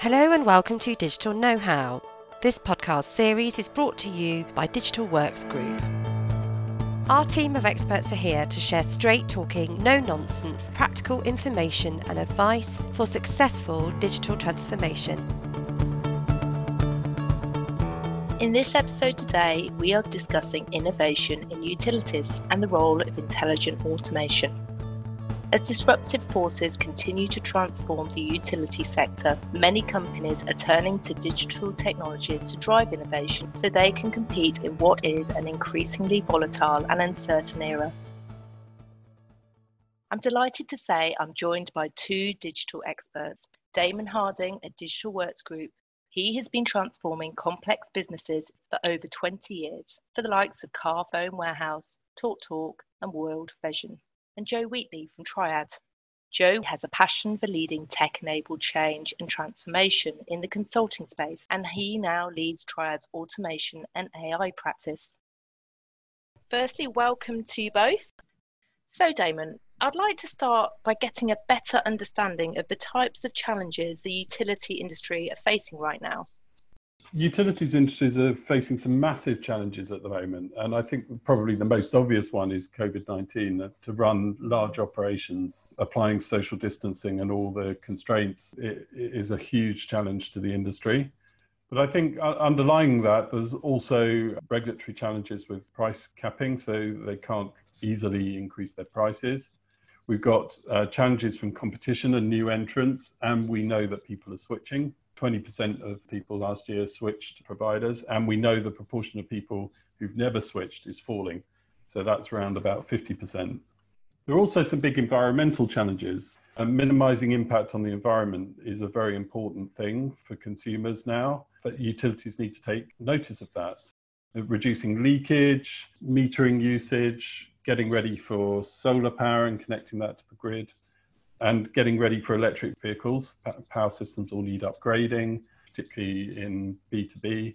Hello and welcome to Digital Know How. This podcast series is brought to you by Digital Works Group. Our team of experts are here to share straight talking, no nonsense, practical information and advice for successful digital transformation. In this episode today, we are discussing innovation in utilities and the role of intelligent automation. As disruptive forces continue to transform the utility sector, many companies are turning to digital technologies to drive innovation so they can compete in what is an increasingly volatile and uncertain era. I'm delighted to say I'm joined by two digital experts Damon Harding at Digital Works Group. He has been transforming complex businesses for over 20 years for the likes of Carphone Warehouse, TalkTalk, and World Vision and Joe Wheatley from Triad. Joe has a passion for leading tech enabled change and transformation in the consulting space, and he now leads Triad's automation and AI practice. Firstly, welcome to you both. So, Damon, I'd like to start by getting a better understanding of the types of challenges the utility industry are facing right now utilities industries are facing some massive challenges at the moment. And I think probably the most obvious one is COVID 19. To run large operations, applying social distancing and all the constraints is a huge challenge to the industry. But I think underlying that, there's also regulatory challenges with price capping, so they can't easily increase their prices. We've got uh, challenges from competition and new entrants, and we know that people are switching. 20% of people last year switched providers, and we know the proportion of people who've never switched is falling. So that's around about 50%. There are also some big environmental challenges. And minimizing impact on the environment is a very important thing for consumers now, but utilities need to take notice of that. Uh, reducing leakage, metering usage, getting ready for solar power and connecting that to the grid, and getting ready for electric vehicles. Power systems all need upgrading, particularly in B2B.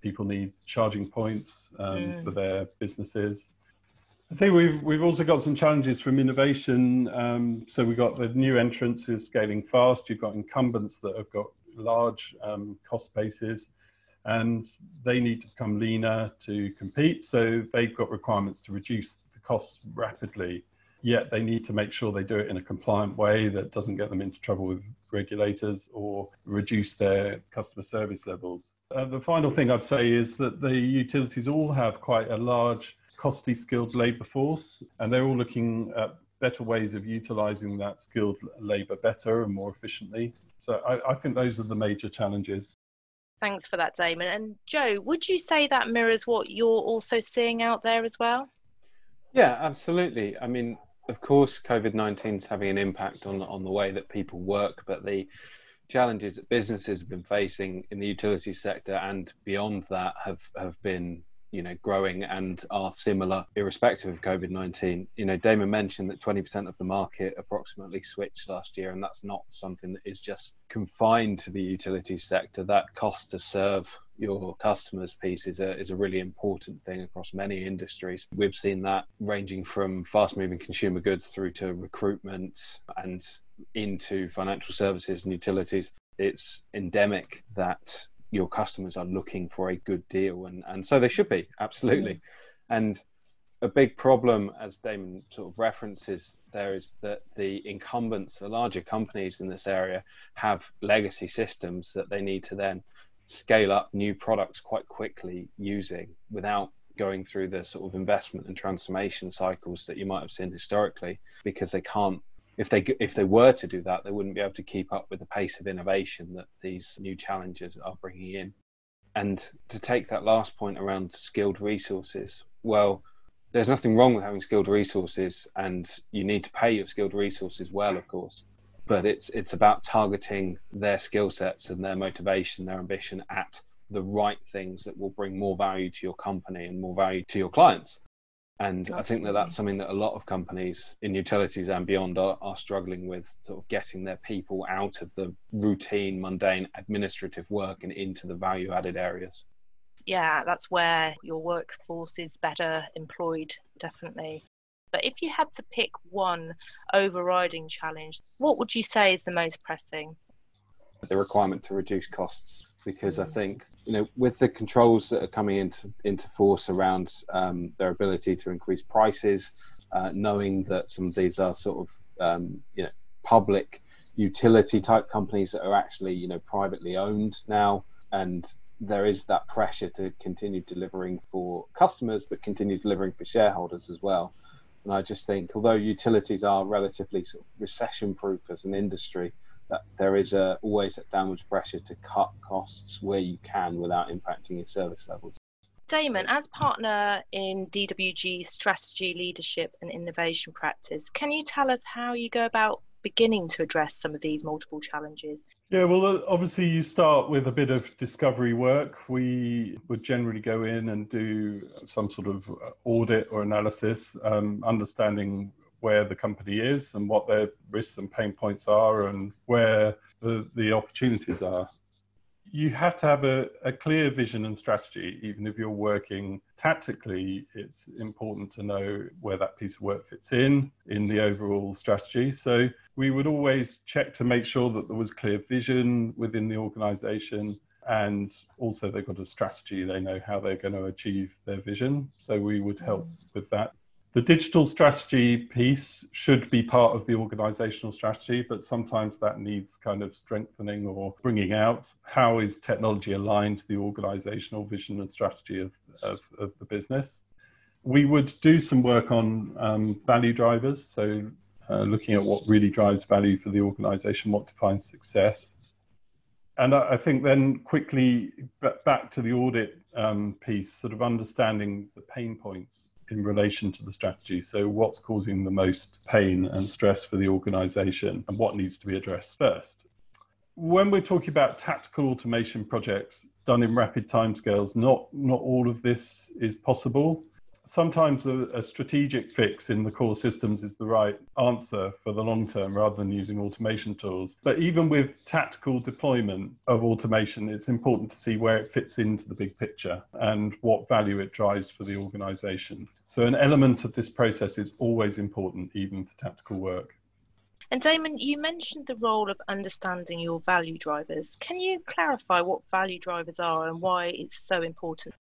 People need charging points um, mm. for their businesses. I think we've we've also got some challenges from innovation. Um, so we've got the new entrants who are scaling fast. You've got incumbents that have got large um, cost bases, and they need to become leaner to compete. So they've got requirements to reduce the costs rapidly yet they need to make sure they do it in a compliant way that doesn't get them into trouble with regulators or reduce their customer service levels. Uh, the final thing I'd say is that the utilities all have quite a large, costly skilled labour force, and they're all looking at better ways of utilising that skilled labour better and more efficiently. So I, I think those are the major challenges. Thanks for that, Damon. And Joe, would you say that mirrors what you're also seeing out there as well? Yeah, absolutely. I mean, of course, COVID 19 is having an impact on, on the way that people work, but the challenges that businesses have been facing in the utility sector and beyond that have, have been you know growing and are similar irrespective of covid-19 you know damon mentioned that 20% of the market approximately switched last year and that's not something that is just confined to the utility sector that cost to serve your customers piece is a, is a really important thing across many industries. We've seen that ranging from fast moving consumer goods through to recruitment and into financial services and utilities. It's endemic that your customers are looking for a good deal and, and so they should be, absolutely. Mm. And a big problem, as Damon sort of references, there is that the incumbents, the larger companies in this area, have legacy systems that they need to then scale up new products quite quickly using without going through the sort of investment and transformation cycles that you might have seen historically because they can't if they if they were to do that they wouldn't be able to keep up with the pace of innovation that these new challenges are bringing in and to take that last point around skilled resources well there's nothing wrong with having skilled resources and you need to pay your skilled resources well of course but it's it's about targeting their skill sets and their motivation, their ambition at the right things that will bring more value to your company and more value to your clients. And Absolutely. I think that that's something that a lot of companies in utilities and beyond are, are struggling with, sort of getting their people out of the routine, mundane, administrative work and into the value added areas. Yeah, that's where your workforce is better employed, definitely. But if you had to pick one overriding challenge, what would you say is the most pressing? the requirement to reduce costs because I think you know with the controls that are coming into into force around um, their ability to increase prices, uh, knowing that some of these are sort of um, you know public utility type companies that are actually you know privately owned now, and there is that pressure to continue delivering for customers, but continue delivering for shareholders as well. And I just think, although utilities are relatively sort of recession proof as an industry, that there is a, always a downward pressure to cut costs where you can without impacting your service levels. Damon, as partner in DWG strategy, leadership, and innovation practice, can you tell us how you go about beginning to address some of these multiple challenges? Yeah, well, obviously, you start with a bit of discovery work. We would generally go in and do some sort of audit or analysis, um, understanding where the company is and what their risks and pain points are and where the, the opportunities are. You have to have a, a clear vision and strategy, even if you're working tactically, it's important to know where that piece of work fits in in the overall strategy. So we would always check to make sure that there was clear vision within the organization and also they've got a strategy they know how they're going to achieve their vision so we would help mm. with that the digital strategy piece should be part of the organizational strategy, but sometimes that needs kind of strengthening or bringing out. How is technology aligned to the organizational vision and strategy of, of, of the business? We would do some work on um, value drivers, so uh, looking at what really drives value for the organization, what defines success. And I, I think then quickly back to the audit um, piece, sort of understanding the pain points in relation to the strategy. So, what's causing the most pain and stress for the organization, and what needs to be addressed first? When we're talking about tactical automation projects done in rapid timescales, not, not all of this is possible sometimes a, a, strategic fix in the core systems is the right answer for the long term rather than using automation tools. But even with tactical deployment of automation, it's important to see where it fits into the big picture and what value it drives for the organization. So, an element of this process is always important, even for tactical work. And Damon, you mentioned the role of understanding your value drivers. Can you clarify what value drivers are and why it's so important?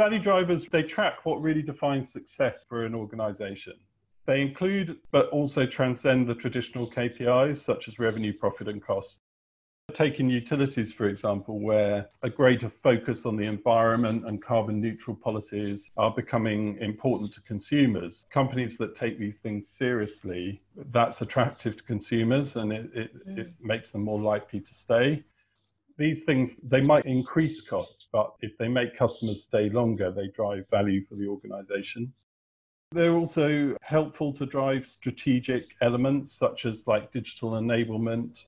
Value drivers, they track what really defines success for an organization. They include, but also transcend the traditional KPIs such as revenue, profit, and cost. Taking utilities, for example, where a greater focus on the environment and carbon neutral policies are becoming important to consumers. Companies that take these things seriously, that's attractive to consumers and it, it, it mm. makes them more likely to stay these things they might increase costs but if they make customers stay longer they drive value for the organization. They're also helpful to drive strategic elements such as like digital enablement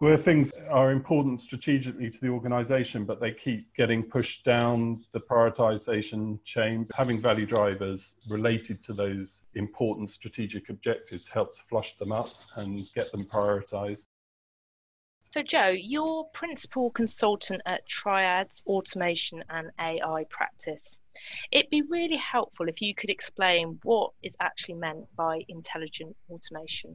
where things are important strategically to the organization but they keep getting pushed down the prioritization chain. Having value drivers related to those important strategic objectives helps flush them up and get them prioritized so, Joe, you're principal consultant at Triad's Automation and AI practice. It'd be really helpful if you could explain what is actually meant by intelligent automation.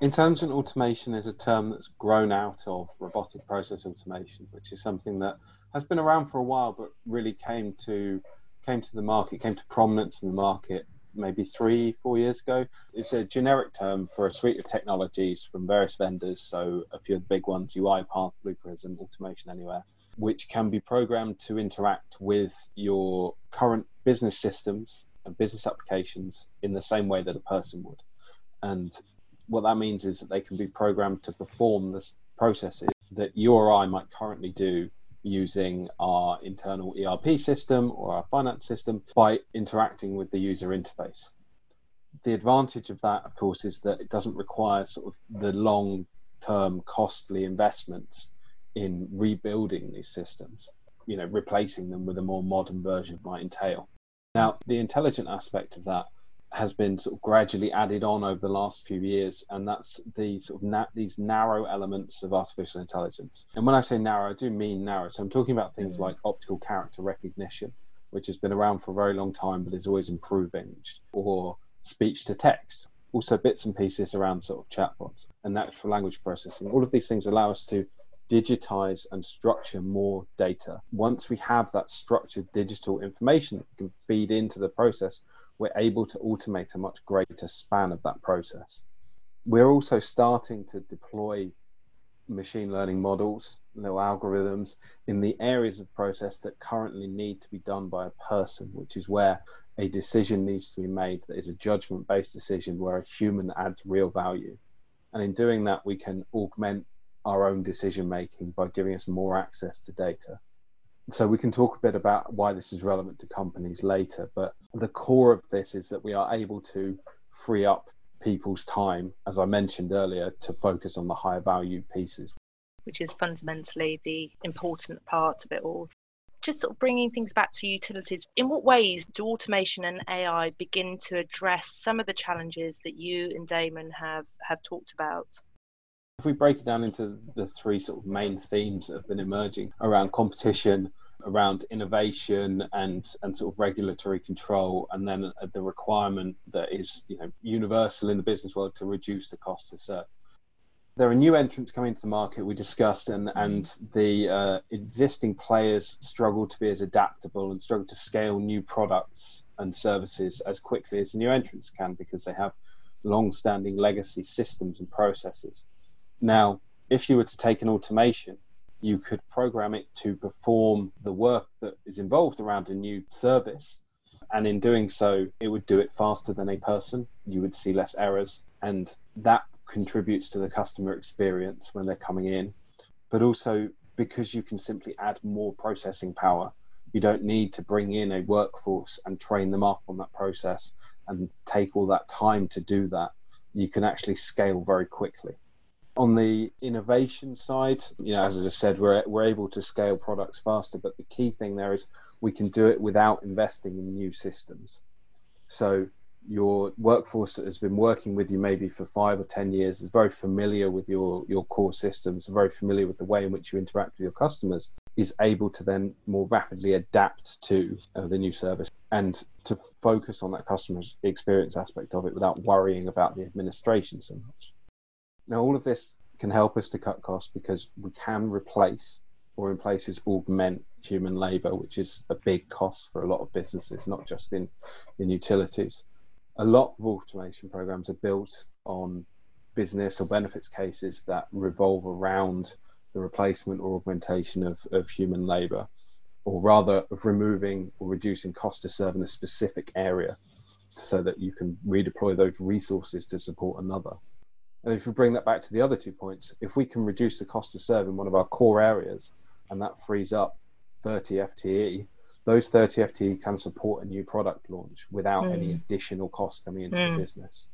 Intelligent automation is a term that's grown out of robotic process automation, which is something that has been around for a while, but really came to came to the market, came to prominence in the market maybe three, four years ago. It's a generic term for a suite of technologies from various vendors. So a few of the big ones, UiPath, Blue Prism, Automation Anywhere, which can be programmed to interact with your current business systems and business applications in the same way that a person would. And what that means is that they can be programmed to perform the processes that you or I might currently do using our internal ERP system or our finance system by interacting with the user interface. The advantage of that, of course, is that it doesn't require sort of the long term costly investments in rebuilding these systems, you know, replacing them with a more modern version might entail. Now, the intelligent aspect of that has been sort of gradually added on over the last few years, and that's the sort of na- these narrow elements of artificial intelligence. And when I say narrow, I do mean narrow. So I'm talking about things mm-hmm. like optical character recognition, which has been around for a very long time but is always improving, or speech to text, also bits and pieces around sort of chatbots and natural language processing. All of these things allow us to digitize and structure more data. Once we have that structured digital information that we can feed into the process, we're able to automate a much greater span of that process. We're also starting to deploy machine learning models, little algorithms in the areas of process that currently need to be done by a person, which is where a decision needs to be made that is a judgment based decision where a human adds real value. And in doing that, we can augment our own decision making by giving us more access to data. So we can talk a bit about why this is relevant to companies later, but the core of this is that we are able to free up people's time, as I mentioned earlier, to focus on the higher value pieces. Which is fundamentally the important part of it all just sort of bringing things back to utilities, in what ways do automation and AI begin to address some of the challenges that you and Damon have, have talked about? If we break it down into the three sort of main themes that have been emerging around competition, around innovation and and sort of regulatory control and then the requirement that is you know universal in the business world to reduce the cost to serve. There are new entrants coming to the market we discussed and and the uh, existing players struggle to be as adaptable and struggle to scale new products and services as quickly as new entrants can because they have long-standing legacy systems and processes now if you were to take an automation you could program it to perform the work that is involved around a new service and in doing so it would do it faster than a person you would see less errors and that contributes to the customer experience when they're coming in, but also because you can simply add more processing power. You don't need to bring in a workforce and train them up on that process and take all that time to do that. You can actually scale very quickly. On the innovation side, you know, as I just said, we're, we're able to scale products faster, but the key thing there is we can do it without investing in new systems. So your workforce that has been working with you maybe for five or ten years is very familiar with your your core systems very familiar with the way in which you interact with your customers is able to then more rapidly adapt to uh, the new service and to focus on that customer experience aspect of it without worrying about the administration so much now all of this can help us to cut costs because we can replace or in places augment human labor which is a big cost for a lot of businesses not just in in utilities a lot of automation programs are built on business or benefits cases that revolve around the replacement or augmentation of, of human labor, or rather of removing or reducing cost to serve in a specific area so that you can redeploy those resources to support another. And if we bring that back to the other two points, if we can reduce the cost to serve in one of our core areas and that frees up 30 FTE, those 30 FTE can support a new product launch without mm. any additional cost coming into mm. the business.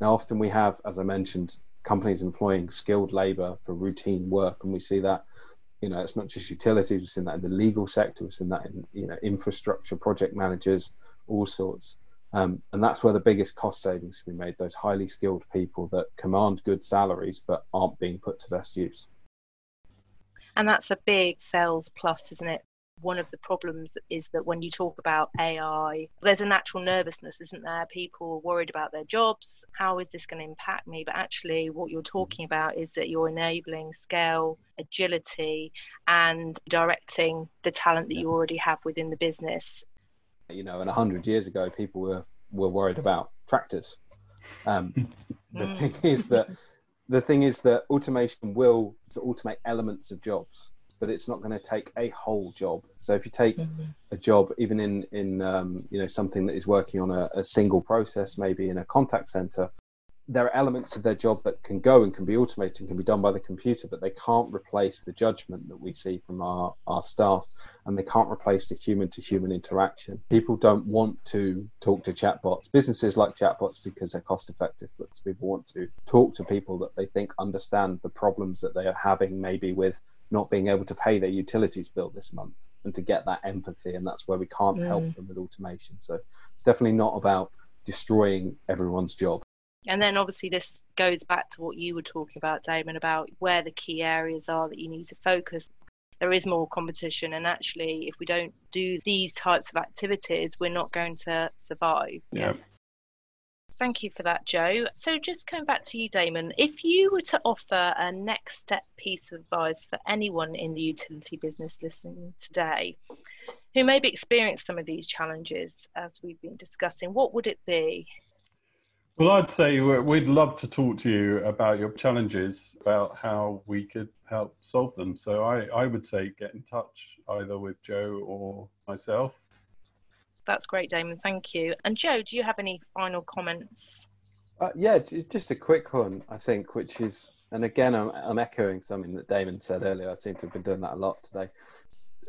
Now, often we have, as I mentioned, companies employing skilled labor for routine work, and we see that. You know, it's not just utilities. We've seen that in the legal sector. We've seen that in you know infrastructure project managers, all sorts. Um, and that's where the biggest cost savings can be made. Those highly skilled people that command good salaries but aren't being put to best use. And that's a big sales plus, isn't it? one of the problems is that when you talk about AI, there's a natural nervousness, isn't there? People are worried about their jobs. How is this going to impact me? But actually, what you're talking about is that you're enabling scale, agility, and directing the talent that you already have within the business. You know, and 100 years ago, people were, were worried about tractors. Um, the mm. thing is that the thing is that automation will automate elements of jobs but it's not going to take a whole job. So if you take mm-hmm. a job, even in in um, you know something that is working on a, a, single process, maybe in a contact center, there are elements of their job that can go and can be automated and can be done by the computer, but they can't replace the judgment that we see from our, our staff and they can't replace the human to human interaction. People don't want to talk to chatbots. Businesses like chatbots because they're cost effective, but people want to talk to people that they think understand the problems that they are having, maybe with not being able to pay their utilities bill this month and to get that empathy and that's where we can't mm. help them with automation so it's definitely not about destroying everyone's job and then obviously this goes back to what you were talking about damon about where the key areas are that you need to focus there is more competition and actually if we don't do these types of activities we're not going to survive yeah Thank you for that, Joe. So, just coming back to you, Damon, if you were to offer a next step piece of advice for anyone in the utility business listening today who maybe experienced some of these challenges as we've been discussing, what would it be? Well, I'd say we'd love to talk to you about your challenges, about how we could help solve them. So I, I would say get in touch either with Joe or myself. That's great, Damon. Thank you. And Joe, do you have any final comments? Uh, yeah, just a quick one, I think, which is, and again, I'm, I'm, echoing something that Damon said earlier. I seem to have been doing that a lot today.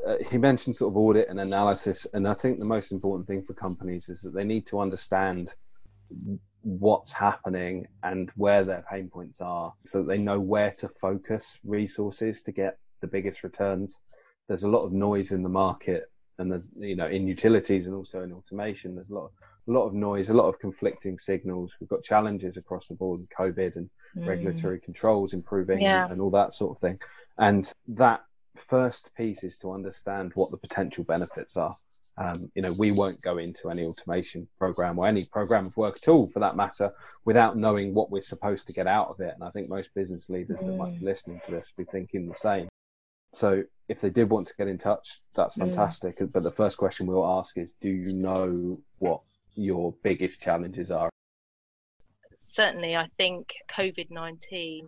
Uh, he mentioned sort of audit and analysis, and I think the most important thing for companies is that they need to understand what's happening and where their pain points are so that they know where to focus resources to get the biggest returns. There's a lot of noise in the market and there's you know in utilities and also in automation there's a lot of, a lot of noise a lot of conflicting signals we've got challenges across the board covid and mm. regulatory controls improving yeah. and, and all that sort of thing and that first piece is to understand what the potential benefits are um, you know we won't go into any automation program or any program of work at all for that matter without knowing what we're supposed to get out of it and i think most business leaders mm. that might be mm. listening to this be thinking the same so if they did want to get in touch, that's fantastic. Mm. But the first question we'll ask is, do you know what your biggest challenges are? Certainly, I think COVID 19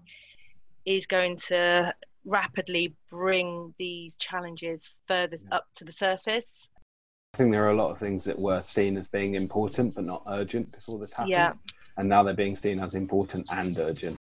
is going to rapidly bring these challenges further up to the surface. I think there are a lot of things that were seen as being important but not urgent before this happened. Yeah. And now they're being seen as important and urgent.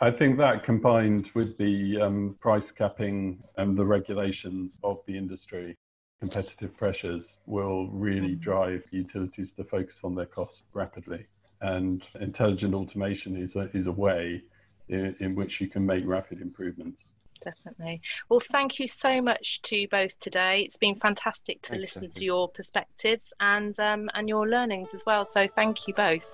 I think that combined with the um, price capping and the regulations of the industry, competitive pressures will really drive utilities to focus on their costs rapidly. And intelligent automation is a, is a way in, in which you can make rapid improvements definitely. Well, thank you so much to both today. It's been fantastic to Thanks, listen to your perspectives and um, and your learnings as well. So thank you both.